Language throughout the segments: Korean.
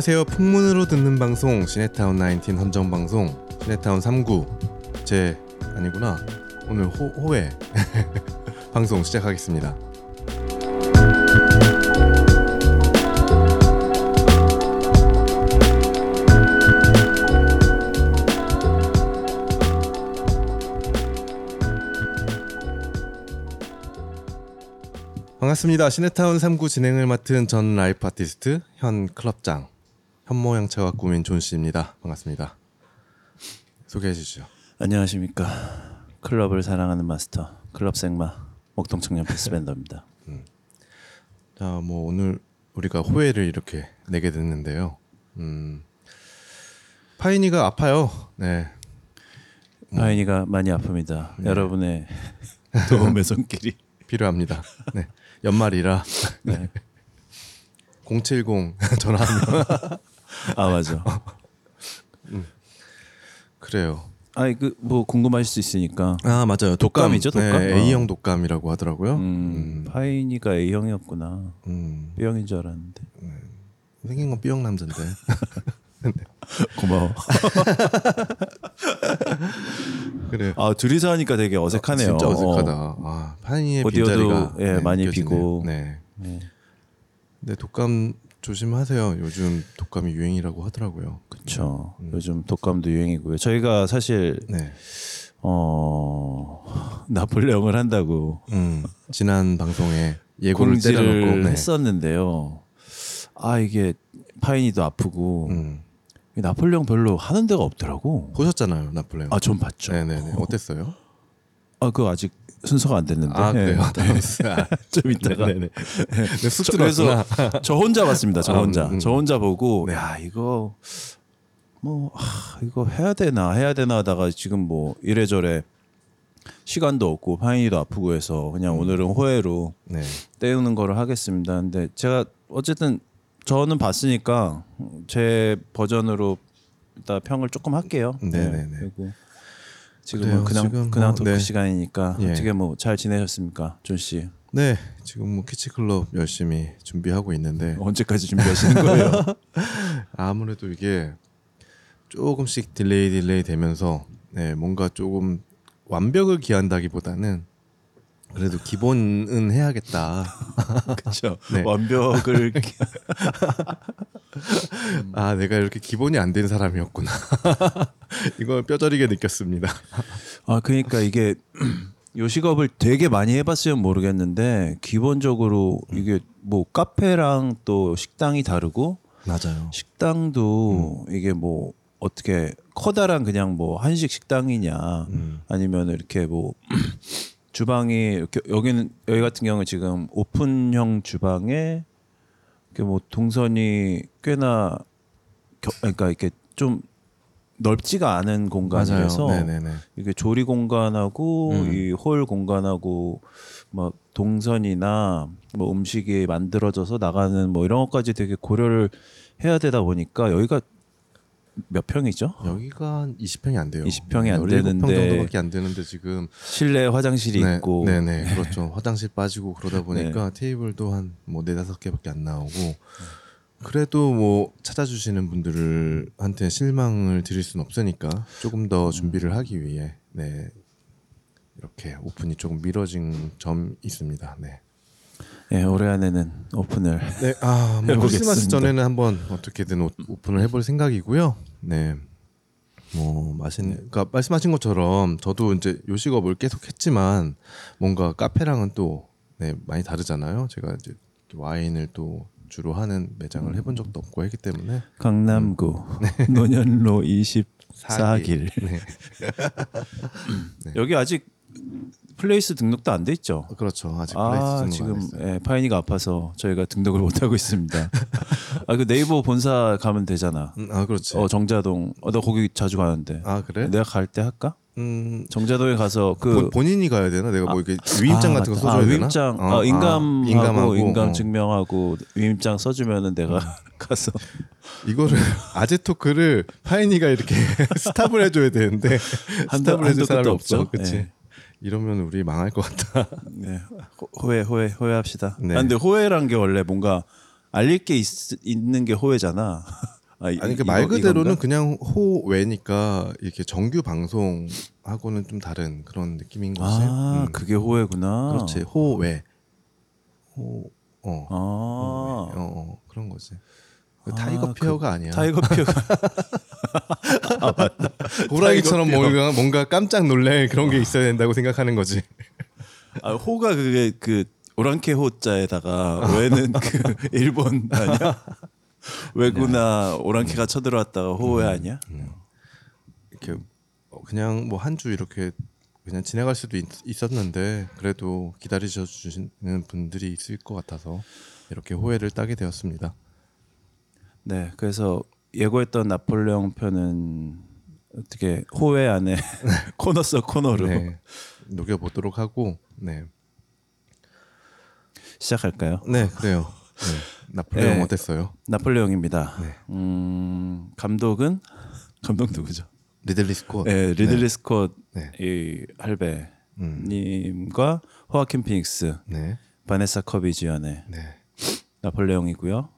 안녕하세요. 풍문으로 듣는 방송 시네타운 19 헌정 방송 시네타운 3구 제 아니구나 오늘 호, 호회 방송 시작하겠습니다. 반갑습니다. 시네타운 십구 진행을 맡은 전 life artist 현 클럽장 현모양처가 꿈인 존 씨입니다. 반갑습니다. 소개해 주시죠. 안녕하십니까 클럽을 사랑하는 마스터 클럽 생마 목동 청년 패스밴더입니다. 자, 뭐 오늘 우리가 호외를 이렇게 내게 됐는데요. 음, 파인이가 아파요. 네, 파인이가 많이 아픕니다. 여러분의 도움의 손길이 필요합니다. 네, 연말이라 네. 070 전화하면 아 맞아. 그래요. 아이 그뭐 궁금하실 수 있으니까 아 맞아요. 독감 이죠, 독감? 네, 어. A형 독감이라고 하더라고요. 음, 하인이가 A형이었구나. 음, B형인 줄 알았는데 생긴 건 B형 남자인데. 고마워. 그래. 아 둘이서 하니까 되게 어색하네요. 진짜 어색하다. 어. 아, 오디오도, 빈자리가 예, 많이 느껴지네요. 비고. 네. 네. 근데 독감 조심하세요. 요즘 독감이 유행이라고 하더라고요. 그렇죠. 요즘 독감도 유행이고요. 저희가 사실 네. 어 나폴레옹을 한다고 음, 지난 방송에 예고를 때려놓고 네. 했었는데요. 아 이게 파인이도 아프고 음, 이 나폴레옹 별로 하는 데가 없더라고. 보셨잖아요, 나폴레옹. 아 전 봤죠. 네네네. 어땠어요? 아 그거 아직 순서가 안 됐는데. 아 그래요. 네. 네. 좀 이따가. 네네. 네, 쑥. 그래서 저 혼자 봤습니다. 저 아, 혼자. 음, 음. 저 혼자 보고 네. 야 이거 뭐 아, 이거 해야 되나 해야 되나 하다가 지금 뭐 이래저래 시간도 없고 파인이도 아프고 해서 그냥 음. 오늘은 호해로 네. 때우는 거를 하겠습니다. 근데 제가 어쨌든 저는 봤으니까 제 버전으로 이따 평을 조금 할게요. 네네네. 그리고 지금은 그래요. 그냥 지금 그냥 뭐, 토크 네. 시간이니까 예. 어떻게 뭐 잘 지내셨습니까, 존 씨? 네. 지금 뭐 키치클럽 열심히 준비하고 있는데 언제까지 준비하시는 거예요? 아무래도 이게 조금씩 delay delay 되면서 네, 뭔가 조금 완벽을 기한다기보다는 그래도 기본은 해야겠다. 그렇죠. 네. 완벽을 아, 내가 이렇게 기본이 안 된 사람이었구나. 이걸 뼈저리게 느꼈습니다. 아 그러니까 이게 요식업을 되게 많이 해봤으면 모르겠는데 기본적으로 이게 뭐 카페랑 또 식당이 다르고 맞아요. 식당도 이게 뭐 어떻게 커다란 그냥 뭐 한식 식당이냐 음. 아니면 이렇게 뭐 주방이 여기는 여기 같은 경우 지금 오픈형 주방에 이렇게 뭐 동선이 꽤나 겨, 그러니까 이렇게 좀 넓지가 않은 공간이라서 네네네. 이게 조리 공간하고 음. 이 홀 공간하고 뭐 동선이나 뭐 음식이 만들어져서 나가는 뭐 이런 것까지 되게 고려를 해야 되다 보니까 여기가 몇 평이죠? 여기가 한 20평이 안 돼요. 20평이 안 17평 되는데 정도밖에 안 되는데 지금 실내 화장실이 네, 있고 네네 그렇죠. 화장실 빠지고 그러다 보니까 네. 테이블도 한뭐 네다섯 개밖에 안 나오고 그래도 뭐 찾아주시는 분들한테 실망을 드릴 수는 없으니까 조금 더 준비를 하기 위해 네 이렇게 오픈이 조금 미뤄진 점 있습니다. 네. 네, 올해 안에는 오픈을 네, 아, 뭐. 크리스마스 전에는 한번 어떻게든 오- 오픈을 해볼 생각이고요. 네, 뭐 맛있는, 그러니까 말씀하신 것처럼 저도 이제 요식업을 계속 했지만 뭔가 카페랑은 또 네, 많이 다르잖아요. 제가 이제 와인을 또 주로 하는 매장을 해본 적도 없고 했기 때문에. 강남구 논현로 24길. 네, 여기 아직 place 등록도 안 돼 있죠? 그렇죠. 아직 아 지금. 예, 파인이가 아파서 저희가 등록을 못 하고 있습니다. 아 그 네이버 본사 가면 되잖아. 음, 아 그렇지. 어 정자동. 어 나 거기 자주 가는데. 아 그래? 내가 갈 때 할까? 음, 정자동에 가서 그 본- 본인이 가야 되나? 내가 뭐 이렇게 위임장 아, 같은 거. 써줘야 아, 되나? 위임장 어, 아, 인감하고 인감하고, 인감 어. 증명하고 위임장 써주면은 내가 음. 가서 이거를 아재 토크를 파이니가 이렇게 스탑을 해줘야 되는데 한도- 스탑을 해줄 사람이 없죠. 그렇지? 네. 이러면 우리 망할 것 같다. 네, 호- 호해 호해 호해합시다. 네. 아, 근데 호해란 게 원래 뭔가 알릴 게 있, 있는 게 호외잖아. 아, 이- 아니 그 이거- 말 그대로는 이건가? 그냥 호외니까 이렇게 정규 방송하고는 좀 다른 그런 느낌인 거지. 아 음. 그게 호외구나. 그렇지 호외. 호 어. 아 어, 어 그런 거지. 그 아, 타이거 그 피어가 아니야. tiger fear가 호랑이처럼 tiger fear. 뭔가 뭔가 깜짝 놀랄 그런 게 있어야 된다고 생각하는 거지. 아, 호가 그게 그 오랑캐 호자에다가 왜는 그 일본 아니야? 왜구나 오랑캐가 쳐들어왔다가 호외 아니야? 이렇게 어, 그냥 뭐 한 주 이렇게 그냥 지나갈 수도 있, 있었는데 그래도 기다리셔 주시는 분들이 있을 것 같아서 이렇게 호회를 따게 되었습니다. 네, 그래서 예고했던 나폴레옹 편은 어떻게 호외 안에 코너 속 코너로 네. 녹여 보도록 하고 네. 시작할까요? 네, 그래요. 네. 나폴레옹 네. 어땠어요? 나폴레옹입니다. 네. 음, 감독은 감독 누구죠? 리들리 스콧. 네, 리들리 스콧 네. 이 할배 음. 님과 호아킨 피닉스, 네. 바네사 커비 주연의 네. 나폴레옹이고요.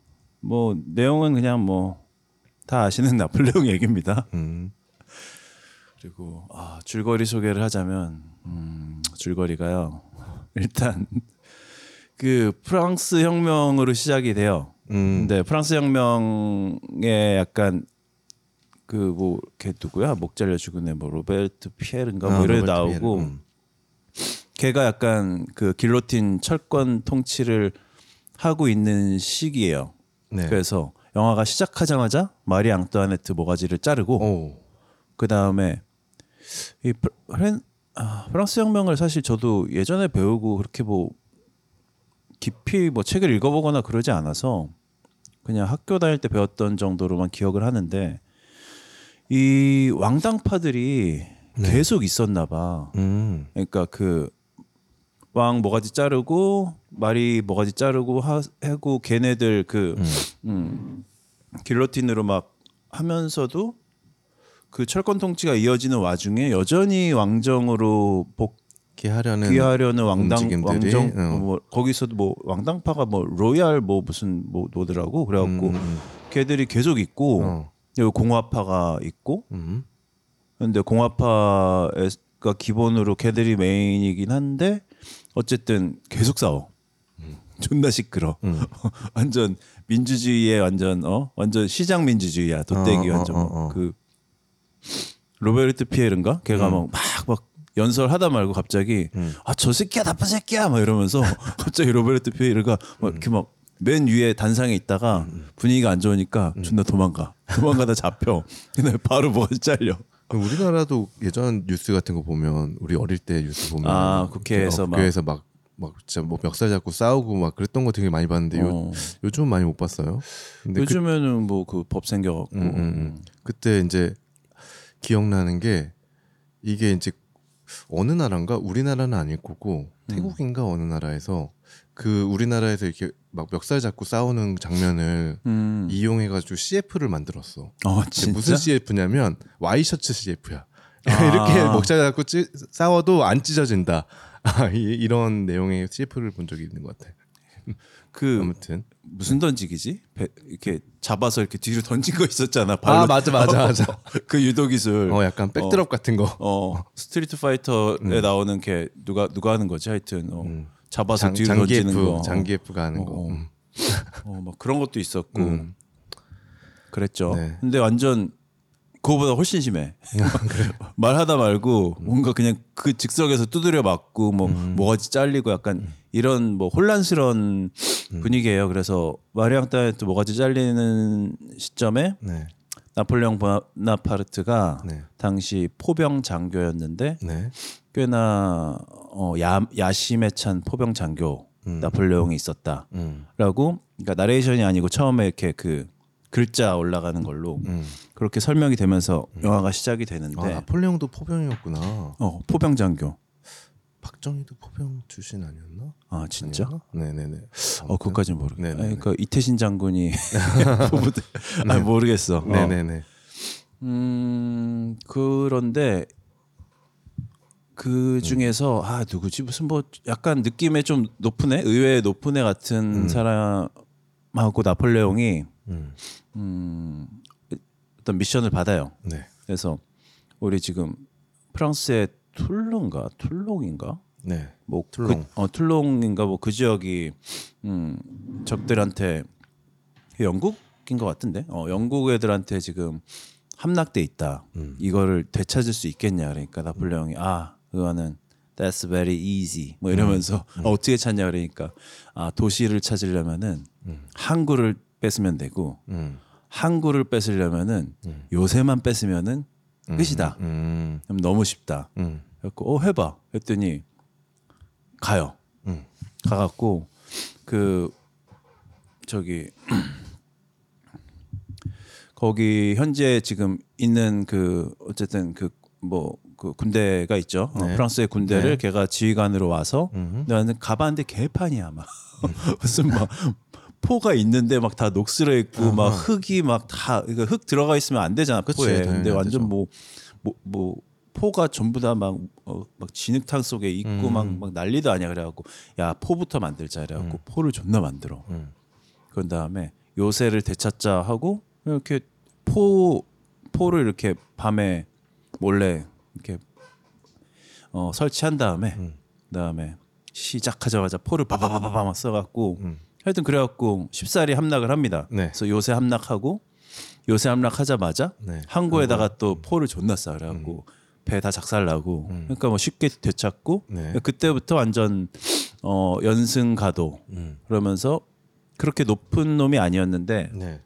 뭐 내용은 그냥 뭐 다 아시는 나폴레옹 얘기입니다. 음. 그리고 아, 줄거리 소개를 하자면 음, 줄거리가요. 일단 그 프랑스 혁명으로 시작이 돼요. 음. 근데 프랑스 혁명에 약간 그뭐 걔 누구야 목 잘려 죽은 애뭐 로베스피에르인가 뭐 아, 이런 나오고 피에르. 음. 걔가 약간 그 길로틴 철권 통치를 하고 있는 시기예요. 네. 그래서 영화가 시작하자마자 마리 앙뚜아네트 모가지를 자르고 오. 그 다음에 이 프, 프렌, 아, 프랑스 혁명을 사실 저도 예전에 배우고 그렇게 뭐 깊이 뭐 책을 읽어보거나 그러지 않아서 그냥 학교 다닐 때 배웠던 정도로만 기억을 하는데 이 왕당파들이 계속 있었나 봐. 음. 그러니까 그 왕 모가지 자르고 마리 모가지 자르고 하, 하고 걔네들 그 음, 길로틴으로 막 하면서도 그 철권 통치가 이어지는 와중에 여전히 왕정으로 복귀하려는 왕당 움직임들이, 왕정 어. 뭐 거기서도 뭐 왕당파가 뭐 로얄 뭐 무슨 뭐 노더라고 그래갖고 음, 음, 걔들이 계속 있고 어. 여기 공화파가 있고 음. 근데 공화파가 기본으로 걔들이 메인이긴 한데 어쨌든 계속 싸워. 존나 시끄러. 음. 완전 민주주의의 완전 어 완전 시장 민주주의야. 도떼기 어, 어, 완전 어, 뭐 어. 그 로베르트 피에르인가? 걔가 음. 막막 연설하다 말고 갑자기 아 저 새끼야 나쁜 새끼야 막 이러면서 갑자기 로베르트 피에르가 막 이렇게 막 맨 위에 단상에 있다가 분위기가 안 좋으니까 존나 도망가. 도망가다 잡혀. 근데 바로 뭐가 잘려. 우리나라도 예전 뉴스 같은 거 보면 우리 어릴 때 뉴스 보면 아, 국회에서 어, 막- 국회에서 막 막 진짜 뭐 멱살 잡고 싸우고 막 그랬던 거 되게 많이 봤는데 요, 어. 요즘은 많이 못 봤어요. 그, 요즘에는 뭐그 법 생겨갖고 음, 음, 음. 그때 이제 기억나는 게 이게 이제 어느 나라인가 우리나라는 아닐 거고 태국인가 어느 나라에서 그 우리나라에서 이렇게 막 멱살 잡고 싸우는 장면을 음. 이용해가지고 CF를 만들었어. 어 진짜 무슨 CF냐면 와이셔츠 CF야. 아. 이렇게 먹자 잡고 찌, 싸워도 안 찢어진다. 아, 이, 이런 내용의 CF를 본 적이 있는 것 같아. 그 아무튼. 무슨 던지기지? 배, 이렇게 잡아서 이렇게 뒤로 던진 거 있었잖아. 발로. 아 맞아 맞아 맞아. 그 유도 기술. 어 약간 백드롭 같은 거. 어 스트리트 파이터에 나오는 게 누가 누가 하는 거지 하여튼 어, 잡아서 장, 뒤로 장기 던지는 F 거. 장기에프가 하는 거. 어, 어. 음. 어, 막 그런 것도 있었고 음. 그랬죠. 네. 근데 완전 그거보다 훨씬 심해. 말하다 말고 뭔가 그냥 그 즉석에서 두드려 맞고 뭐 모가지 잘리고 약간 이런 뭐 혼란스러운 분위기예요. 그래서 마리앙따네트 뭐가지 잘리는 시점에 네. 나폴레옹 보나파르트가 네. 당시 포병 장교였는데 네. 꽤나 어, 야, 야심에 찬 포병 장교 나폴레옹이 있었다라고 음. 그러니까 나레이션이 아니고 처음에 이렇게 그 글자 올라가는 걸로 음. 그렇게 설명이 되면서 영화가 시작이 되는데 아 나폴레옹도 포병이었구나. 어 포병 장교 박정희도 포병 출신 아니었나? 아 진짜 아니었나? 네네네. 어 그것까지는 모르겠 네네네. 아니, 그러니까 이태신 장군이 포부대 아 모르겠어 어. 네네네. 음 그런데 그 중에서 아 누구지 무슨 뭐 약간 느낌에 좀 높은 애 의외의 높은 애 같은 사람이 하고 나폴레옹이 음. 음, 어떤 미션을 받아요. 네. 그래서 우리 지금 프랑스의 툴룬가 툴롱인가 네. 뭐 툴롱. 그, 어 툴롱인가 뭐 그 지역이 음 적들한테 영국인 것 같은데 어 영국 애들한테 지금 함락돼 있다. 음. 이거를 되찾을 수 있겠냐 그러니까 나폴레옹이 아 그거는 That's very easy 뭐 이러면서 음. 어, 어떻게 찾냐 그러니까 아 도시를 찾으려면은 항구를 뺏으면 되고 음. 항구를 뺏으려면은 요새만 뺏으면은 끝이다. 음. 그럼 너무 쉽다. 음. 그래갖고 어 해봐. 했더니 가요. 음. 가갖고 그 저기 거기 현재 지금 있는 그 어쨌든 그 뭐 그 군대가 있죠. 어, 네. 프랑스의 군대를 네. 걔가 지휘관으로 와서. 나는 가봤는데 개판이야 막 무슨 막 포가 있는데 막 다 녹슬어 있고 막 흙이 막다 이거 흙 들어가 있으면 안 되잖아 그치, 포에 근데 안 완전 되죠. 뭐뭐 뭐 포가 전부 다막 어, 막 진흙탕 속에 있고 막, 음. 막 난리도 아니야 그래갖고 야 포부터 만들자 그래갖고 포를 존나 만들어 음. 그런 다음에 요새를 되찾자 하고 이렇게 포 포를 이렇게 밤에 몰래 이렇게 어, 설치한 다음에 음. 그다음에 시작하자마자 포를 바바바바바 막 써갖고 음. 하여튼 그래갖고 쉽사리 함락을 합니다. 네. 그래서 요새 함락하고 요새 함락하자마자 네. 항구에다가 또 포를 존나 쏴 그래갖고 배다 작살나고 그러니까 뭐 쉽게 되찾고 네. 그때부터 완전 어 연승 가도 음. 그러면서 그렇게 높은 놈이 아니었는데 네.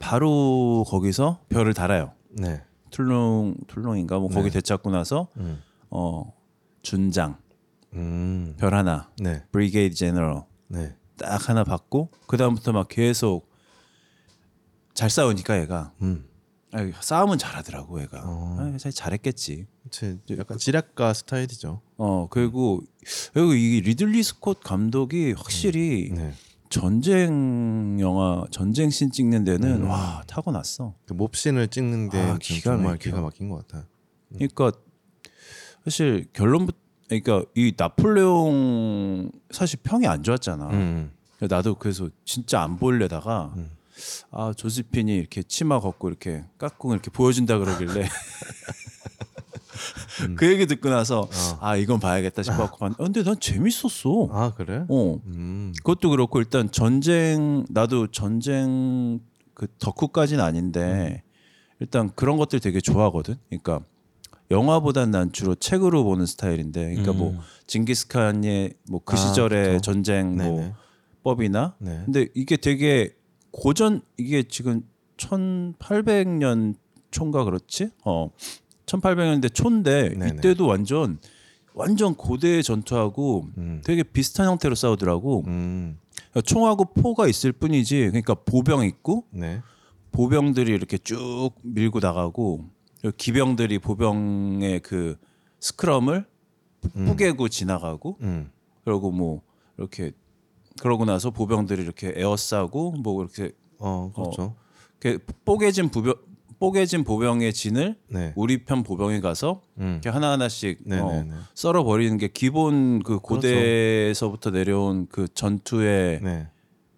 바로 거기서 별을 달아요. 네. 툴롱 툴롱인가 뭐 거기 네. 되찾고 나서 음. 어 준장 음. 별 하나 네. brigade general 네. 딱 하나 받고 그 다음부터 막 계속 잘 싸우니까 얘가 음. 아이, 싸움은 잘하더라고 얘가 어. 아, 잘 잘했겠지 제 약간 지략가 스타일이죠. 어 그리고 그리고 이 리들리 스콧 감독이 확실히 네. 전쟁 영화 전쟁 씬 찍는 데는 와 타고났어 그 몹신을 찍는 데 아, 좀 기가 정말 막혀. 기가 막힌 것 같아 요. 그러니까 사실 결론부터 그러니까 이 나폴레옹 사실 평이 안 좋았잖아 음. 나도 그래서 진짜 안 보려다가 음. 아 조세핀이 이렇게 치마 걷고 이렇게 깍꿍 이렇게 보여준다 그러길래 그 얘기 듣고 나서 아 이건 봐야겠다 싶어갖고 봤는데 어, 근데 난 재밌었어. 아 그래? 어 음. 그것도 그렇고 일단 전쟁 나도 전쟁 그 덕후까지는 아닌데 일단 그런 것들 되게 좋아하거든. 그러니까 영화보단 난 주로 책으로 보는 스타일인데, 그러니까 뭐 징기스칸의 뭐그 음. 아, 시절의 그쵸. 전쟁 뭐 네네. 법이나 네. 근데 이게 되게 고전 이게 지금 1800년 초인가 그렇지? 어. 1800년대 초인데 네네. 이때도 완전 완전 고대 전투하고 음. 되게 비슷한 형태로 싸우더라고. 음. 총하고 포가 있을 뿐이지. 그러니까 보병 있고 네. 보병들이 이렇게 쭉 밀고 나가고 기병들이 보병의 그 스크럼을 뿌개고 지나가고 음. 그리고 뭐 이렇게 그러고 나서 보병들이 이렇게 에어싸고 뭐 이렇게 어 그렇죠. 이렇게 뽀개진 부병 뽀개진 보병의 진을 네. 우리 편 보병이 가서 음. 이렇게 하나 하나씩 어, 네네네. 썰어 버리는 게 기본 그 고대에서부터 내려온 그 전투의 네.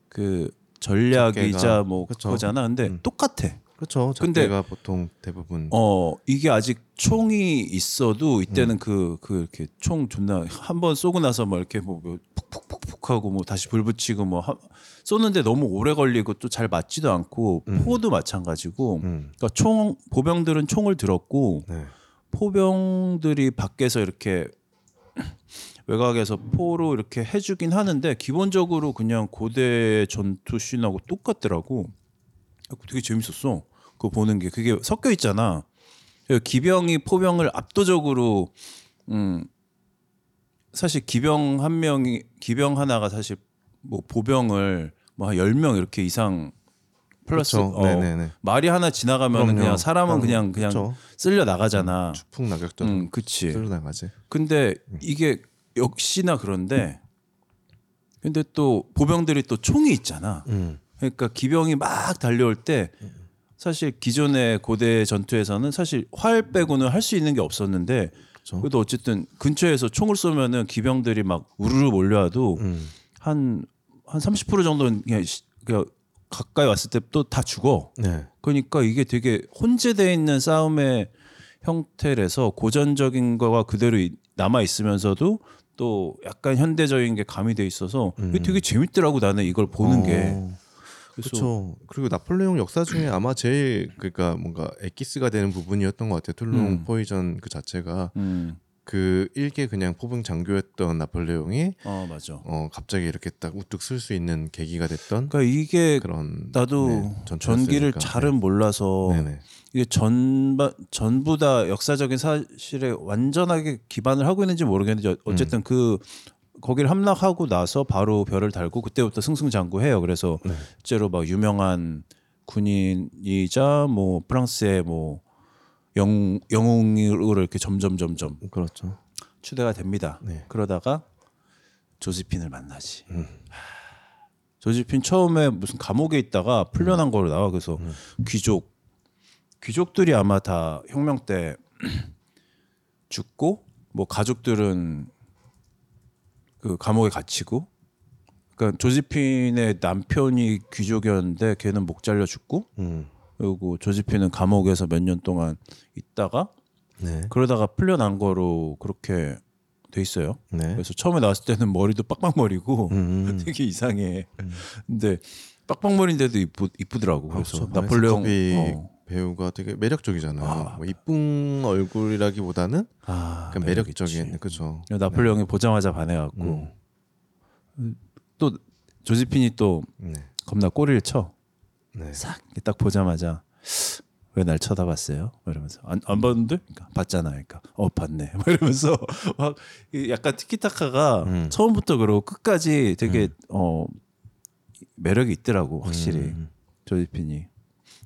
그 전략이자. 뭐 그쵸. 그거잖아. 근데 음. 똑같아. 그렇죠. 근데- 근데가 보통 대부분 어 이게 아직 총이 있어도 음. 이때는 그그 이렇게 총 존나 한 번 쏘고 나서 뭐 이렇게 뭐, 뭐 푹푹푹푹 하고 뭐 다시 불 붙이고 뭐 하, 쏘는데 너무 오래 걸리고 또 잘 맞지도 않고 포도 마찬가지고 음. 그러니까 총 보병들은 총을 들었고 네. 포병들이 밖에서 이렇게 외곽에서 포로 이렇게 해주긴 하는데 기본적으로 그냥 고대 전투 씬하고 똑같더라고. 되게 재밌었어. 그거 보는 게 그게 섞여 있잖아. 그 기병이 포병을 압도적으로 음 사실 기병 한 명이 기병 하나가 사실 뭐 보병을 뭐한 10명 이렇게 이상 플러스 그렇죠. 어. 말이 하나 지나가면. 그냥 사람은 음, 그냥 그냥 그쵸. 쓸려 나가잖아. 추풍 낙엽처럼 음, 그치. 쓸려 나가지. 근데 이게 역시나 그런데 근데 또 보병들이 또 총이 있잖아. 음. 그러니까 기병이 막 달려올 때 사실 기존의 고대 전투에서는 사실 활 빼고는 할 수 있는 게 없었는데 그쵸. 그래도 어쨌든 근처에서 총을 쏘면은 기병들이 막 우르르 몰려와도 음. 한한 30% 정도는 그냥, 시- 그냥 가까이 왔을 때 또 다 죽어. 네. 그러니까 이게 되게 혼재돼 있는 싸움의 형태라서 고전적인 거가 그대로 남아 있으면서도 또 약간 현대적인 게 가미돼 있어서 이게 되게 재밌더라고 나는 이걸 보는 게. 어, 그래서 그렇죠. 그리고 나폴레옹 역사 중에 아마 제일 그러니까 뭔가 엑기스가 되는 부분이었던 것 같아요. 툴롱 음. 포위전 그 자체가 음, 그 일개 그냥 포병 장교였던 나폴레옹이 어 맞아. 어 갑자기 이렇게 딱 우뚝 설 수 있는 계기가 됐던 그러니까 이게 그런 나도 네. 전기를 잘은 몰라서 네네. 이게 전바 전부 다 역사적인 사실에 완전하게 기반을 하고 있는지 모르겠는데 어- 어쨌든 그 거기를 함락하고 나서 바로 별을 달고 그때부터 승승장구해요. 그래서 네. 실제로 막 유명한 군인이자 뭐 프랑스의 뭐 영, 영웅으로 이렇게 점점 점점 그렇죠. 추대가 됩니다. 네. 그러다가 조지핀을 만나지. 음. 하, 조지핀 처음에 무슨 감옥에 있다가 풀려난 거로 나와. 그래서 음. 귀족 귀족들이 아마 다 혁명 때 죽고 뭐 가족들은 그 감옥에 갇히고 그러니까 조지핀의 남편이 귀족이었는데 걔는 목 잘려 죽고 음. 그리고 조지핀은 감옥에서 몇 년 동안 있다가 네. 그러다가 풀려난 거로 그렇게 돼 있어요. 네. 그래서 처음에 나왔을 때는 머리도 빡빡머리고 음. 되게 이상해. 근데 빡빡머리인데도 이쁘, 이쁘더라고. 그래서 그렇죠. 나폴레옹 어. 배우가 되게 매력적이잖아요. 뭐 이쁜 얼굴이라기보다는 아, 매력 매력적인. 그죠. 나폴레옹이 보자마자 반해갖고 또 조지핀이 또 네. 겁나 꼬리를 쳐. 네. 싹딱 보자마자 왜 날 쳐다봤어요? 뭐 이러면서 안, 안 봤는데? 그러니까 봤잖아. 그러니까 어 봤네. 뭐 이러면서 막이 약간 티키타카가 음. 처음부터 그러고 끝까지 되게 어 매력이 있더라고 확실히 음. 조지핀이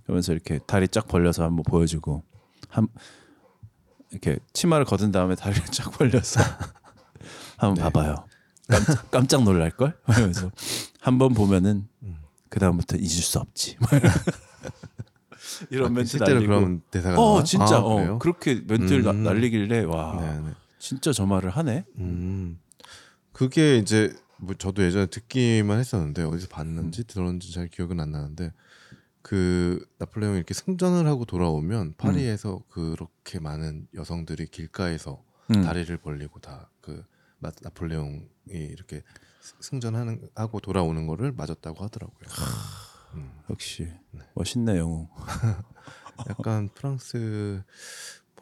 그러면서 이렇게 다리 쫙 벌려서 한번 보여주고 한 이렇게 치마를 걷은 다음에 다리를 쫙 벌려서 한번 네. 봐봐요. 깜짝, 깜짝 놀랄 걸? 그러면서 한 번 보면은 음. 그 다음부터 잊을 수 없지. 이런 아, 멘트 실제로. 그런 대사가 어 나와요? 진짜 아, 어? 그렇게 멘트를 나- 음. 날리길래 와 네, 네. 진짜 저 말을 하네. 음. 그게 이제 뭐 저도 예전에 듣기만 했었는데 어디서 봤는지 들었는지 잘 기억은 안 나는데 그 나폴레옹이 이렇게 승전을 하고 돌아오면 파리에서 그렇게 많은 여성들이 길가에서 음. 다리를 벌리고 다 그 나폴레옹이 이렇게 승전하는 하고 돌아오는 거를 맞았다고 하더라고요. 음. 역시 멋있네 영웅. 약간 프랑스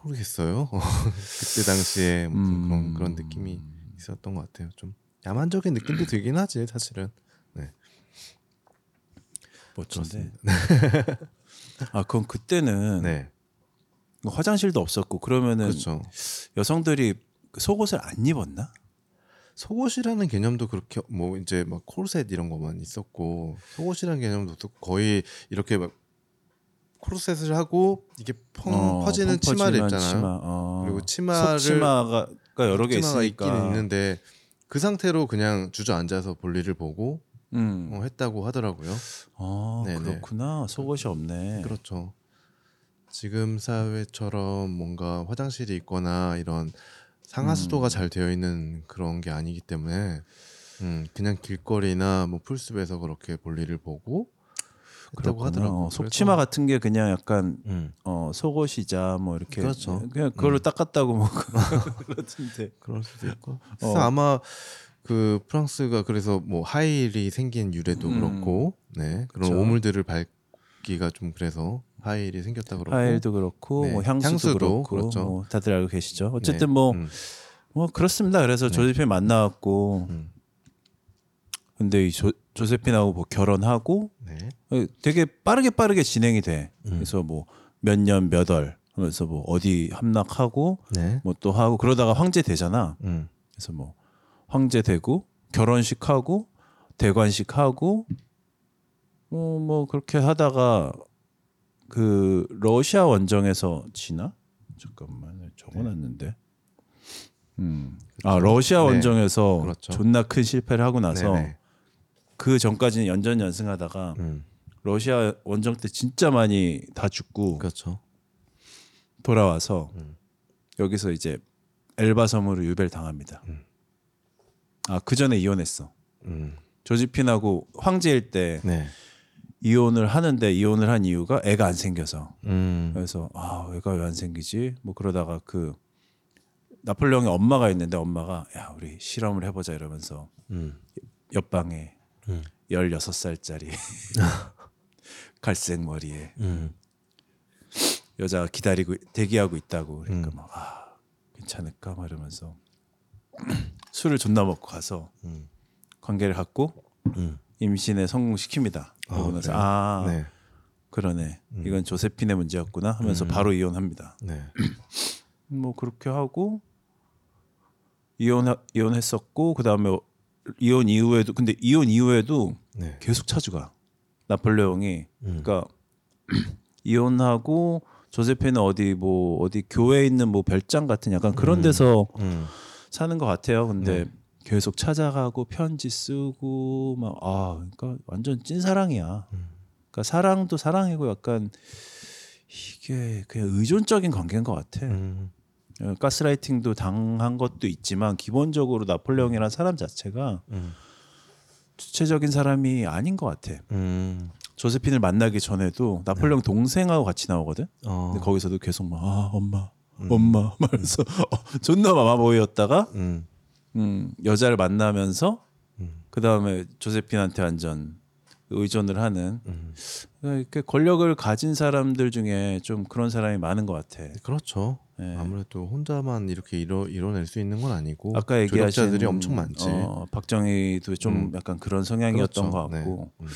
모르겠어요. 그때 당시에 무슨 음. 그런 그런 느낌이 있었던 것 같아요. 좀 야만적인 느낌도 들긴 하지 사실은. 네. 멋진데. 아 그럼 그때는 네. 뭐 화장실도 없었고 그러면은 그렇죠. 여성들이 그 속옷을 안 입었나? 속옷이라는 개념도 그렇게 뭐 이제 막 코르셋 이런 것만 있었고 속옷이라는 개념도 또 거의 이렇게 막 코르셋을 하고 이게 펑 어, 퍼지는 펑 치마를 입잖아요. 치마. 어. 그리고 치마를 속치마가 여러 개 치마가 있으니까. 있긴 있는데 그 상태로 그냥 주저앉아서 볼일을 보고 음. 어, 했다고 하더라고요. 아 네네. 그렇구나. 속옷이 없네. 그렇죠. 지금 사회처럼 뭔가 화장실이 있거나 이런 상하수도가 음. 잘 되어 있는 그런 게 아니기 때문에 음, 그냥 길거리나 뭐 풀숲에서 그렇게 볼일을 보고 그렇구나. 하더라고요. 어, 속치마 같은 게 그냥 약간 음, 어, 속옷이자 뭐 이렇게 그렇죠. 그냥 그걸로 닦았다고 뭐 그렇던데. 그럴 수도 있고. 어. 그래서 아마 그 프랑스가 그래서 뭐 하일이 생긴 유래도 음. 그렇고, 네 그런 그쵸. 오물들을 밟기가 좀 그래서 하일이 생겼다 그렇고. 하일도 그렇고 네, 뭐 향수도, 향수도 그렇고 그렇죠. 뭐 다들 알고 계시죠. 네, 어쨌든 뭐뭐 음, 그렇습니다. 그래서 조세핀 만나갖고 음. 근데 이 조, 조세핀하고 뭐 결혼하고 네. 어, 되게 빠르게 빠르게 진행이 돼. 음. 그래서 뭐 몇 년 몇 월 하면서 뭐 어디 함락하고 네. 뭐또 하고 그러다가 황제 되잖아. 음. 그래서 뭐 황제 되고 결혼식 하고 대관식 하고 뭐, 뭐 그렇게 하다가 그 러시아 원정에서 지나 잠깐만 적어놨는데 음. 아 러시아 네. 원정에서 그렇죠. 존나 큰 실패를 하고 나서 네네. 그 전까지는 연전 연승하다가 음. 러시아 원정 때 진짜 많이 다 죽고 그렇죠. 돌아와서 음. 여기서 이제 엘바 섬으로 유배를 당합니다. 음. 아 그 전에 이혼했어. 음. 조지핀하고 황제일 때 네. 이혼을 하는데 이혼을 한 이유가 애가 안 생겨서 음. 그래서 아 애가 왜 안 생기지 뭐 그러다가 그 나폴레옹의 엄마가 있는데 엄마가 야 우리 실험을 해보자 이러면서 음. 옆방에 음. 16살짜리 갈색 머리에 음. 여자가 기다리고 대기하고 있다고 그러니까 음. 막 아 괜찮을까 막 이러면서 술을 존나 먹고 가서 음. 관계를 갖고 음. 임신에 성공시킵니다. 그러고 나서 그래요? 아 네. 그러네 이건 조세핀의 문제였구나 하면서 바로 이혼합니다. 네. 뭐 그렇게 하고 이혼 이혼했었고 그 다음에 이혼 이후에도 근데 이혼 이후에도 네. 계속 찾아가 나폴레옹이 음. 그러니까 이혼하고 조세피는 어디 뭐 어디 교회에 있는 뭐 별장 같은 약간 그런 데서 음. 사는 것 같아요. 근데 계속 찾아가고 편지 쓰고 막 아 그러니까 완전 찐 사랑이야. 그러니까 사랑도 사랑이고 약간 이게 그냥 의존적인 관계인 것 같아. 음. 어, 가스라이팅도 당한 것도 있지만 기본적으로 나폴레옹이라는 사람 자체가 음. 주체적인 사람이 아닌 것 같아. 음. 조세핀을 만나기 전에도 나폴레옹 동생하고 같이 나오거든. 어. 근데 거기서도 계속 막 아, 엄마, 엄마 말해서 어, 존나 마마보이였다가 음. 음, 여자를 만나면서 음. 그 다음에 조세핀한테 완전 의존을 하는 음. 이렇게 권력을 가진 사람들 중에 좀 그런 사람이 많은 것 같아. 그렇죠. 네. 아무래도 혼자만 이렇게 이뤄 이뤄낼 수 있는 건 아니고 아까 얘기하신 조력자들이 엄청 많지. 어, 박정희도 좀 음. 약간 그런 성향이었던 그렇죠. 것 같고 네. 음.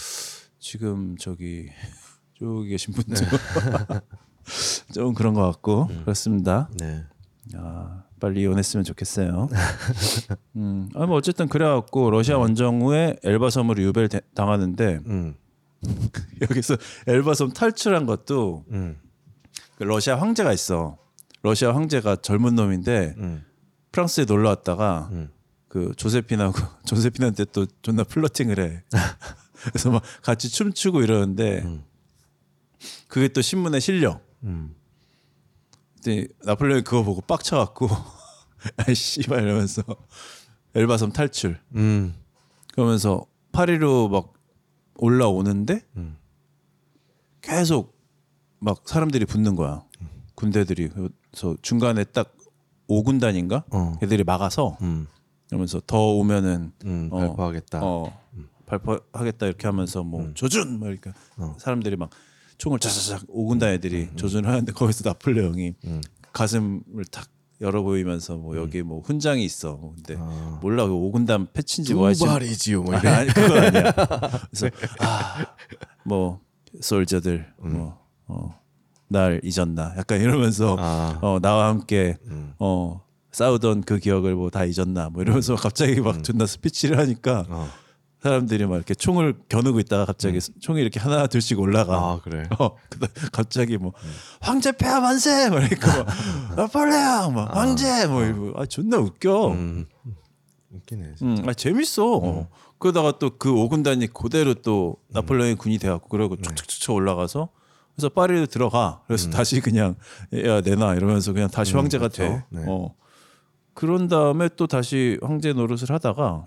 지금 저기 저기 계신 분도 좀 그런 것 같고 음. 그렇습니다. 네. 아, 빨리 이혼했으면 좋겠어요. 음, 아, 뭐 어쨌든 그래갖고 러시아 원정 후에 엘바 섬으로 유배를 대- 당하는데 음. 여기서 엘바 섬 탈출한 것도 음. 그 러시아 황제가 있어. 러시아 황제가 젊은 놈인데 음. 프랑스에 놀러 왔다가 음. 그 조세핀하고 조세핀한테 또 존나 플러팅을 해. 그래서 막 같이 춤추고 이러는데 음. 그게 또 신문에 실려. 음. 근데 나폴레옹이 그거 보고 빡쳐갖고 아이 씨발 이러면서 엘바섬 탈출. 음. 그러면서 파리로 막 올라오는데 음. 계속 막 사람들이 붙는 거야. 군대들이 그래서 중간에 딱 5군단인가 어. 애들이 막아서 음. 그러면서 더 오면은 음. 어, 발표하겠다. 어 발표하겠다 이렇게 하면서 뭐 조준 뭐 이렇게 어. 사람들이 막 총을 자자작 5군단 애들이 조준을 하는데 거기서 나폴레옹이 음. 가슴을 탁 열어 보이면서 뭐 여기 뭐 훈장이 있어. 뭐 근데 아. 몰라 그 5군단 패친지 뭐 하지 두발이지요. 뭐 이래. 아니 그건 아니야. 그래서 아뭐 솔저들 뭐 어, 날 잊었나 약간 이러면서 아. 어 나와 함께 음. 어 싸우던 그 기억을 뭐 다 잊었나 뭐 이러면서 갑자기 막 존나 스피치를 하니까 어. 사람들이 막 이렇게 총을 겨누고 있다가 갑자기 총이 이렇게 하나 둘씩 올라가. 아 그래. 어, 갑자기 뭐 황제 폐하 만세 막 이러니까 막 나폴레옹 막 황제 뭐 이러고 아 존나 웃겨. 음, 음. 웃기네. 진짜. 아 재밌어. 어. 그러다가 또 그 오군단이 그대로 또 나폴레옹이 군이 돼갖고 그러고 쭉쭉쭉 쳐 올라가서 그래서 파리로 들어가. 그래서 다시 그냥 야 내놔 이러면서 그냥 다시 황제가 그렇죠. 돼. 네. 어. 그런 다음에 또 다시 황제 노릇을 하다가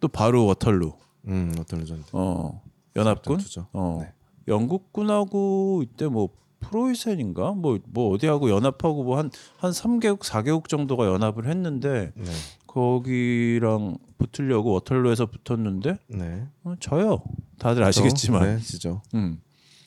또 바로 워털루. 음. 어떤 레전드. 어 연합군 전투죠. 어 네. 영국군하고 이때 뭐 프로이센인가 뭐뭐 어디하고 연합하고 뭐 한한 3개국 4개국 정도가 연합을 했는데 네. 거기랑 붙으려고 워털루에서 붙었는데 네. 어, 져요 다들 아시겠지만 네, 지죠. 음.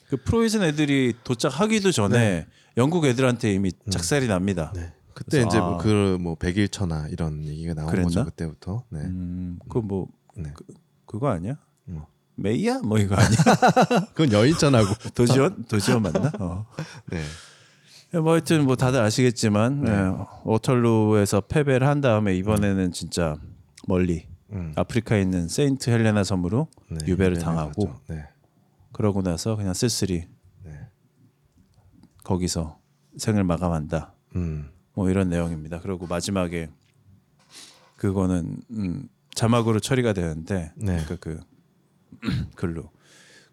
그 프로이센 애들이 도착하기도 전에 영국 애들한테 이미 작살이 납니다 네. 그때 이제 아. 뭐그뭐 백일천하 이런 얘기가 나온 그랬나? 거죠 그때부터. 네. 음, 그뭐 네. 그, 그거 아니야 뭐. 메이야 뭐 이거 아니야 그건 여인천하고. 도지원 도지원 맞나 어. 네. 네, 뭐 하여튼 뭐 다들 아시겠지만 네, 워털루에서 패배를 한 다음에 이번에는 진짜 멀리 음. 아프리카에 있는 세인트 헬레나 섬으로 네, 유배를 네, 당하고. 네. 그러고 나서 그냥 쓸쓸히 네. 거기서 생을 마감한다. 음. 뭐 이런 내용입니다. 그리고 마지막에 그거는 음, 자막으로 처리가 되는데 네. 그, 그 글로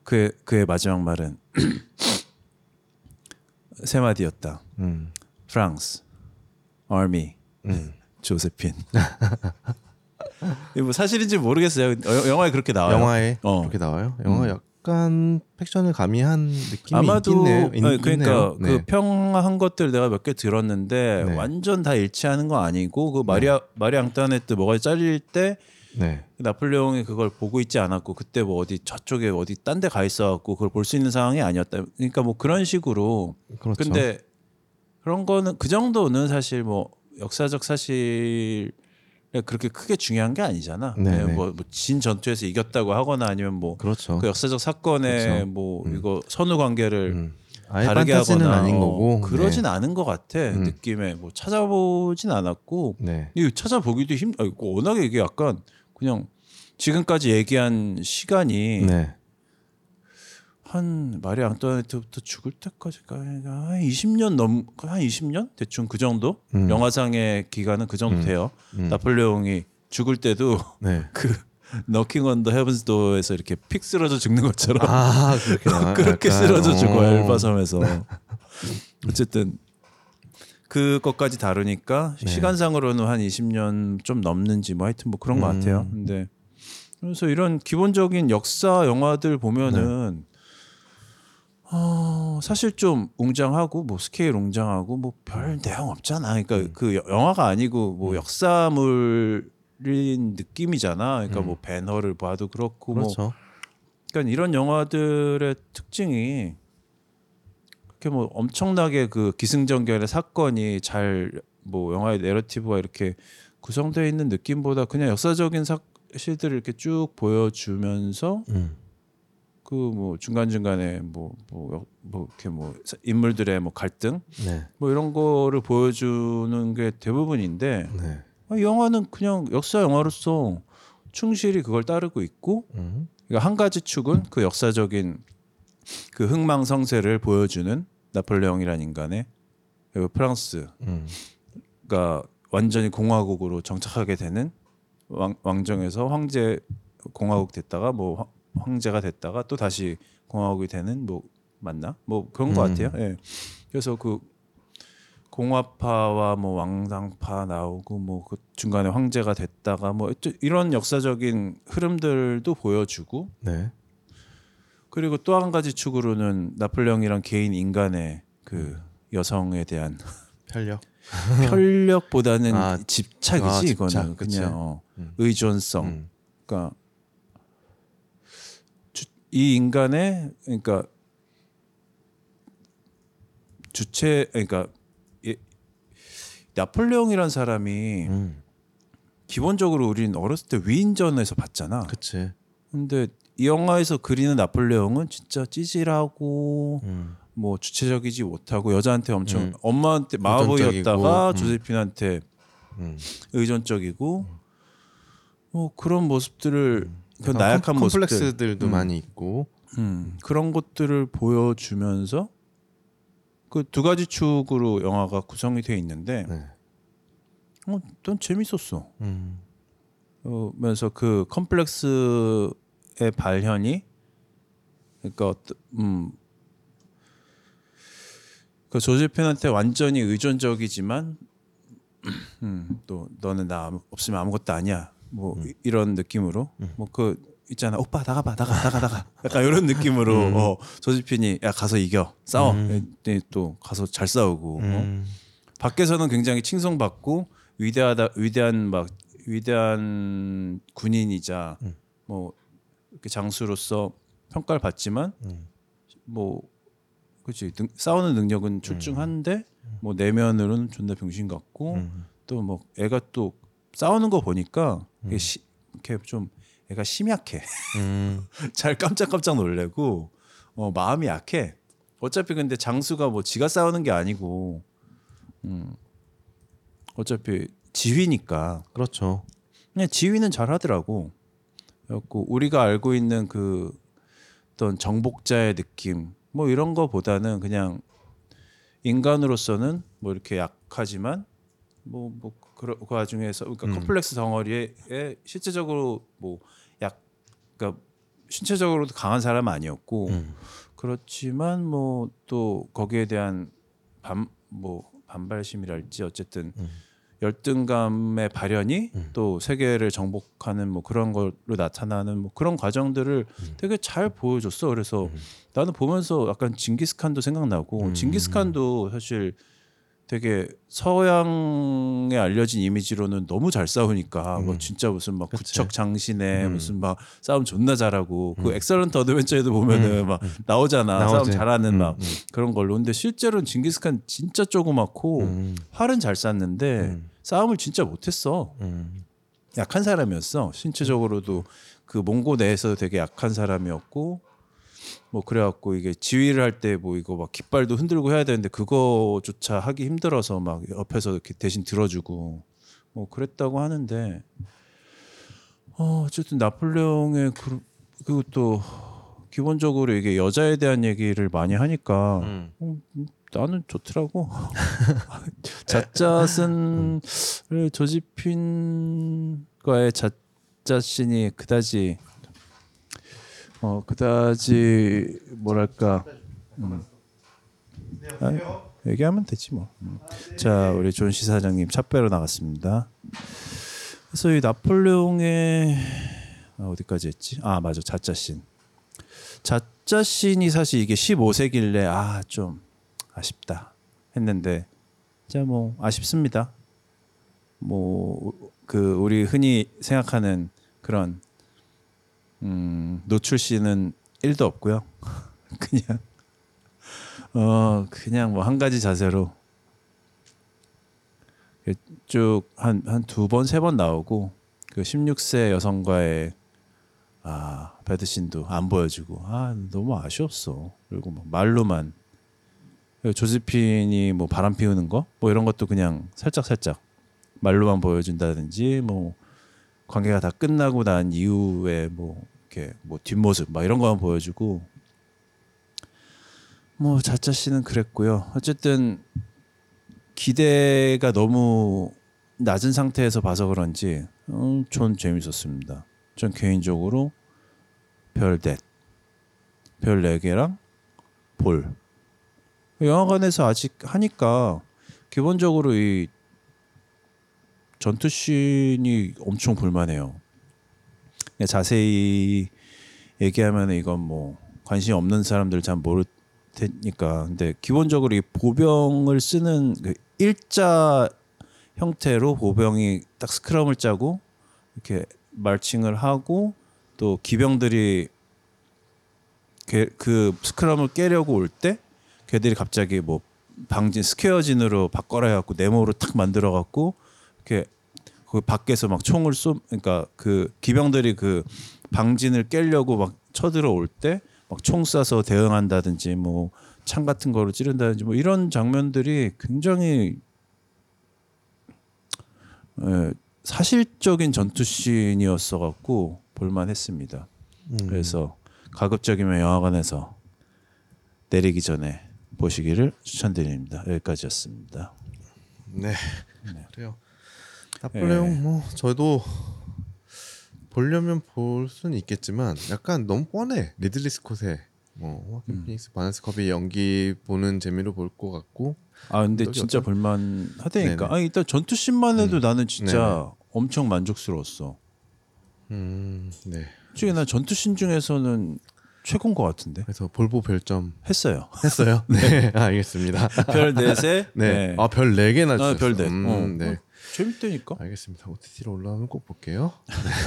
그의 그의 마지막 말은 세 마디였다. 음. 프랑스, 아미, 음. 조세핀. 이거 뭐 사실인지 모르겠어요. 여- 영화에 그렇게 나와요. 영화에 어. 그렇게 나와요. 영화 약간 팩션을 가미한 느낌이 아마도 있겠네요. 아니, 있- 그러니까 있네요. 그 네. 평한 것들 내가 몇 개 들었는데 네. 완전 다 일치하는 거 아니고 그 마리아 마리 앙뚜아네트 뭐가 잘릴 때 네. 나폴레옹이 그걸 보고 있지 않았고 그때 뭐 어디 저쪽에 어디 딴 데 가 있어갖고 그걸 볼 수 있는 상황이 아니었다. 그러니까 뭐 그런 식으로. 그렇죠. 근데 그런 거는 그 정도는 사실 뭐 역사적 사실에 그렇게 크게 중요한 게 아니잖아. 네, 네. 뭐진 전투에서 이겼다고 하거나 아니면 뭐그 그렇죠. 역사적 사건에 그렇죠. 뭐 이거 선후 관계를 음. 다르게 하거나 아닌 어, 거고. 그러진 네. 않은 것 같아 음. 느낌에 뭐 찾아보진 않았고 네. 이 찾아보기도 힘. 아니, 워낙에 이게 약간 그냥 지금까지 얘기한 시간이 네. 한 마리 앙뚜아네트부터 죽을 때까지가 한 20년 넘 한 20년 대충 그 정도 음. 영화상의 기간은 그 정도 음. 돼요. 음. 나폴레옹이 죽을 때도 네. 그 너킹 the heavens door에서 이렇게 픽 쓰러져 죽는 것처럼 아 그렇게 쓰러져 죽어 어. 엘바섬에서 어쨌든 그것까지 다루니까 네. 시간상으로는 한 20년 좀 넘는지 뭐 하여튼 뭐 그런 것 음. 같아요. 근데 그래서 이런 기본적인 역사 영화들 보면은 네. 어, 사실 좀 웅장하고 뭐 스케일 웅장하고 뭐 별 내용 없잖아. 그러니까 음. 그 여- 영화가 아니고 뭐 역사물인 느낌이잖아. 그러니까 음. 뭐 배너를 봐도 그렇고 뭐 그렇죠. 그러니까 이런 영화들의 특징이 그렇게 뭐 엄청나게 그 기승전결의 사건이 잘 뭐 영화의 내러티브가 이렇게 구성되어 있는 느낌보다 그냥 역사적인 사실들을 이렇게 쭉 보여주면서 음. 그 뭐 중간 중간에 뭐뭐뭐 이렇게 뭐 사- 인물들의 뭐 갈등 네. 뭐 이런 거를 보여주는 게 대부분인데 네. 아, 이 영화는 그냥 역사 영화로서 충실히 그걸 따르고 있고 음. 그러니까 한 가지 축은 그 역사적인 그 흥망성쇠를 보여주는 나폴레옹이라는 인간의 그리고 프랑스가 음. 완전히 공화국으로 정착하게 되는 왕, 왕정에서 황제 공화국 됐다가 뭐 황- 황제가 됐다가 또 다시 공화국이 되는 뭐 맞나 뭐 그런 것 음. 같아요. 예. 그래서 그 공화파와 뭐 왕당파 나오고 뭐 그 중간에 황제가 됐다가 뭐 이런 역사적인 흐름들도 보여주고 네. 그리고 또 한 가지 축으로는 나폴레옹이란 개인 인간의 그 여성에 대한 편력. 편력보다는 아, 집착이지 아, 이거는 집착, 그치. 그냥 어, 음. 의존성. 음. 그러니까 주, 이 인간의 그러니까 주체 그러니까 이, 나폴레옹이란 사람이 음. 기본적으로 우리는 어렸을 때 위인전에서 봤잖아. 그치. 근데 이 영화에서 그리는 나폴레옹은 진짜 찌질하고 음. 뭐 주체적이지 못하고 여자한테 엄청 음. 엄마한테 마법이었다가 음. 조세핀한테 음. 의존적이고 뭐 그런 모습들을 그 나약한 컴- 모습들 컴플렉스들도 음. 많이 있고. 음, 그런 것들을 보여주면서 그 두 가지 축으로 영화가 구성이 돼 있는데 네. 어, 난 재밌었어. 음. 어, 면서 그 컴플렉스의 발현이 그러니까 어떠- 음. 그 조제펜한테 완전히 의존적이지만 음, 또 너는 나 없으면 아무것도 아니야. 뭐 음. 이- 이런 느낌으로 뭐그 있잖아 오빠 나가봐 나가 나가 나가 약간 이런 느낌으로 음. 어, 조제펜이 야 가서 이겨 싸워 그랬더니 또 가서 잘 싸우고 어? 음. 밖에서는 굉장히 칭송받고 위대하다 위대한 막 위대한 군인이자 음. 뭐 이렇게 장수로서 평가를 받지만 음. 뭐 그렇지 싸우는 능력은 출중한데 뭐 내면으로는 존나 병신 같고 음. 또뭐 애가 또 싸우는 거 보니까 이게 시, 이렇게 좀 애가 심약해 음. 잘 깜짝깜짝 놀래고 어, 마음이 약해. 어차피 근데 장수가 뭐 지가 싸우는 게 아니고 음, 어차피 지휘니까 그렇죠. 그냥 지휘는 잘 하더라고. 그래갖고 우리가 알고 있는 그 어떤 정복자의 느낌 뭐 이런 거보다는 그냥 인간으로서는 뭐 이렇게 약하지만 뭐 뭐 그 와중에서 그러니까 음. 컴플렉스 덩어리에 실제적으로 뭐약 그러니까 신체적으로도 강한 사람 은 아니었고 음. 그렇지만 뭐 또 거기에 대한 반 뭐 반발심이랄지 어쨌든 음. 열등감의 발현이 또 세계를 정복하는 뭐 그런 걸로 나타나는 뭐 그런 과정들을 되게 잘 보여줬어. 그래서 나는 보면서 약간 징기스칸도 생각나고 징기스칸도 사실 되게 서양에 알려진 이미지로는 너무 잘 싸우니까 뭐 진짜 무슨 막 그치. 구척 장신에 무슨 막 싸움 존나 잘하고 그 Excellent Adventure에도 보면은 막 나오잖아. 싸움 나오지. 잘하는 음, 막 그런 걸로. 근데 실제로는 징기스칸 진짜 조그맣고 음. 활은 잘 쐈는데 싸움을 진짜 못했어. 음. 약한 사람이었어. 신체적으로도 그 몽고 내에서 되게 약한 사람이었고 뭐 그래갖고 이게 지휘를 할 때 뭐 이거 막 깃발도 흔들고 해야 되는데 그거조차 하기 힘들어서 막 옆에서 이렇게 대신 들어주고 뭐 그랬다고 하는데 어 어쨌든 나폴레옹의 그 그리고 또 기본적으로 이게 여자에 대한 얘기를 많이 하니까 음. 어, 음, 나는 좋더라고. 잤잤신을 조지핀과의 잤잤신이 그다지 어 그다지 뭐랄까 음. 아, 얘기하면 되지 뭐. 음. 자 우리 존 시사장님 차 빼러 나갔습니다. 그래서 이 나폴레옹의 아, 어디까지 했지? 아 맞아 자짜신. 자짜신이 사실 이게 15세기일래 아 좀 아쉽다 했는데 자뭐 아쉽습니다. 뭐 그 우리 흔히 생각하는 그런 음, 노출 씨는 1도 없고요. 그냥 어 그냥 뭐 한 가지 자세로 쭉 한 한 두 번 세 번 나오고 그 16세 여성과의 아 배드신도 안 보여주고 아 너무 아쉬웠어. 그리고 뭐 말로만 조지핀이 뭐 바람 피우는 거 뭐 이런 것도 그냥 살짝 살짝 말로만 보여준다든지 뭐 관계가 다 끝나고 난 이후에 뭐 이렇게 뭐 뒷모습 막 이런 거만 보여주고 뭐 자짜 씨는 그랬고요. 어쨌든 기대가 너무 낮은 상태에서 봐서 그런지 음, 전 재밌었습니다. 전 개인적으로 별댓, 별 4개랑 볼. 영화관에서 아직 하니까 기본적으로 이 전투 씬이 엄청 볼만해요. 그냥 자세히 얘기하면 이건 뭐 관심 없는 사람들 잘 모를 테니까. 근데 기본적으로 이 보병을 쓰는 그 일자 형태로 보병이 딱 스크럼을 짜고 이렇게 marching을 하고 또 기병들이 그- 그 스크럼을 깨려고 올 때 걔들이 갑자기 뭐 방진 square 진으로 바꿔라 해갖고 네모로 탁 만들어 갖고 이렇게 그 밖에서 막 총을 쏘 그러니까 그 기병들이 그 방진을 깨려고 막 쳐들어올 때 막 총 쏴서 대응한다든지 뭐 창 같은 거로 찌른다든지 뭐 이런 장면들이 굉장히 예, 사실적인 전투씬이었어 갖고 볼만했습니다. 음. 그래서 가급적이면 영화관에서 내리기 전에 보시기를 추천드립니다. 여기까지였습니다. 네. 그래요. 나폴레옹 뭐 저도 보려면 볼 수는 있겠지만 약간 너무 뻔해. 리들리 스콧의 뭐 호아킨 피닉스 바네사 커비 연기 보는 재미로 볼 것 같고 아 근데 진짜 어떤- 볼만 하다니까. 네네. 아 일단 전투 씬만 해도 나는 진짜 네네. 엄청 만족스러웠어. 음, 네. 솔직히 난 전투 씬 중에서는 최고인 것 같은데 그래서 볼보 별점 했어요. 했어요. 네, 알겠습니다. 별 넷에 네. 아, 별 4개나 아, 주셨어요. 별 넷. 음, 어, 네. 어, 재밌다니까. 알겠습니다. OTT로 올라오면 꼭 볼게요.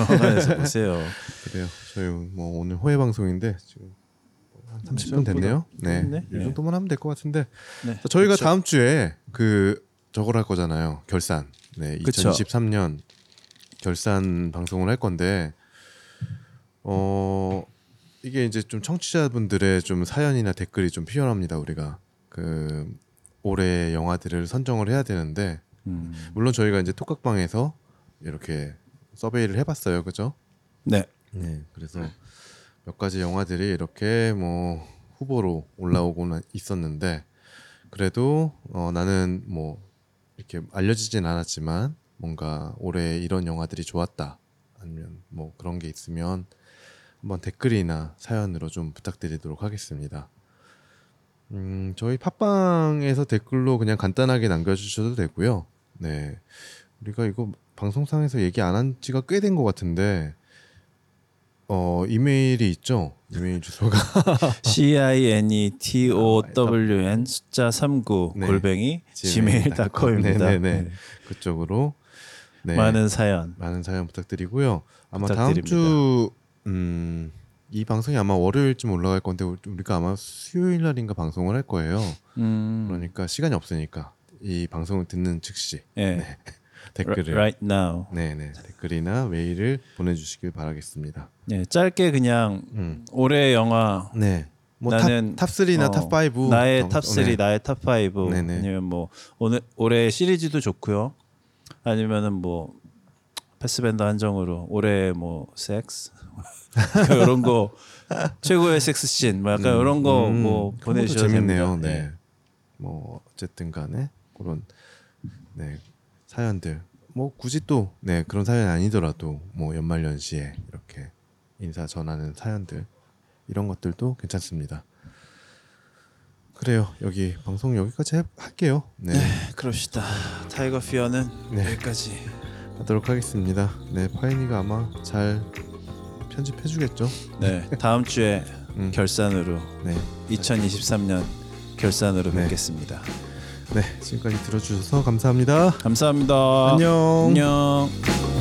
영화관에서 보세요. 그래요. 저희 뭐 오늘 호해 방송인데 지금 한 30분 됐네요. 네. 됐네. 이 네. 정도만 하면 될 것 같은데. 네. 자, 저희가 그쵸. 다음 주에 그 저걸 할 거잖아요. 결산. 네. 그쵸. 2023년 결산 방송을 할 건데 어 이게 이제 좀 청취자분들의 좀 사연이나 댓글이 좀 필요합니다. 우리가 그 올해 영화들을 선정을 해야 되는데 음. 물론 저희가 이제 톡각방에서 이렇게 서베이를 해봤어요, 그죠? 네. 네, 그래서 몇 가지 영화들이 이렇게 뭐 후보로 올라오고는 있었는데 그래도 어, 나는 뭐 이렇게 알려지진 않았지만 뭔가 올해 이런 영화들이 좋았다 아니면 뭐 그런 게 있으면 한번 댓글이나 사연으로 좀 부탁드리도록 하겠습니다. 음, 저희 팟빵에서 댓글로 그냥 간단하게 남겨주셔도 되고요. 네. 우리가 이거 방송상에서 얘기 안 한 지가 꽤 된 것 같은데 어 이메일이 있죠. 이메일 주소가 C I N E T O W N 숫자 39 네. 골뱅이 gmail.com. gmail.com입니다. 네네 네. 그쪽으로 네. 많은 사연 많은 사연 부탁드리고요. 아마 부탁드립니다. 다음 주 음, 이 방송이 아마 월요일쯤 올라갈 건데 우리- 우리가 아마 수요일 날인가 방송을 할 거예요. 음, 그러니까 시간이 없으니까 이 방송을 듣는 즉시 예. 댓글을 right now. 네네 댓글이나 메일을 보내주시길 바라겠습니다. 예, 짧게 그냥 음. 올해 영화 네. 뭐 나는 top, top 3나 어, top 5. 나의? top 3, 네. 나의 top 5 네네. 아니면 뭐 오늘 올해 시리즈도 좋고요. 아니면은 뭐 패스밴드 한정으로 올해 뭐 섹스 이런 거 최고의 섹스 씬, 뭐 약간 이런 거 음, 뭐 것도 보내주셔도 재밌네요. 됩니다. 네. 뭐 어쨌든 간에 그런 네 사연들 뭐 굳이 또 네 그런 사연이 아니더라도 뭐 연말 연시에 이렇게 인사 전하는 사연들 이런 것들도 괜찮습니다. 그래요. 여기 방송 여기까지 해- 할게요. 네, 네, 그럽시다. 타이거 피어는 네. 여기까지. 하도록 하겠습니다. 네, 파이니가 아마 잘 편집해주겠죠. 네, 다음 주에 음. 결산으로 네, 2023년 결산으로 네. 뵙겠습니다. 네 지금까지 들어주셔서 감사합니다. 감사합니다. 안녕. 안녕.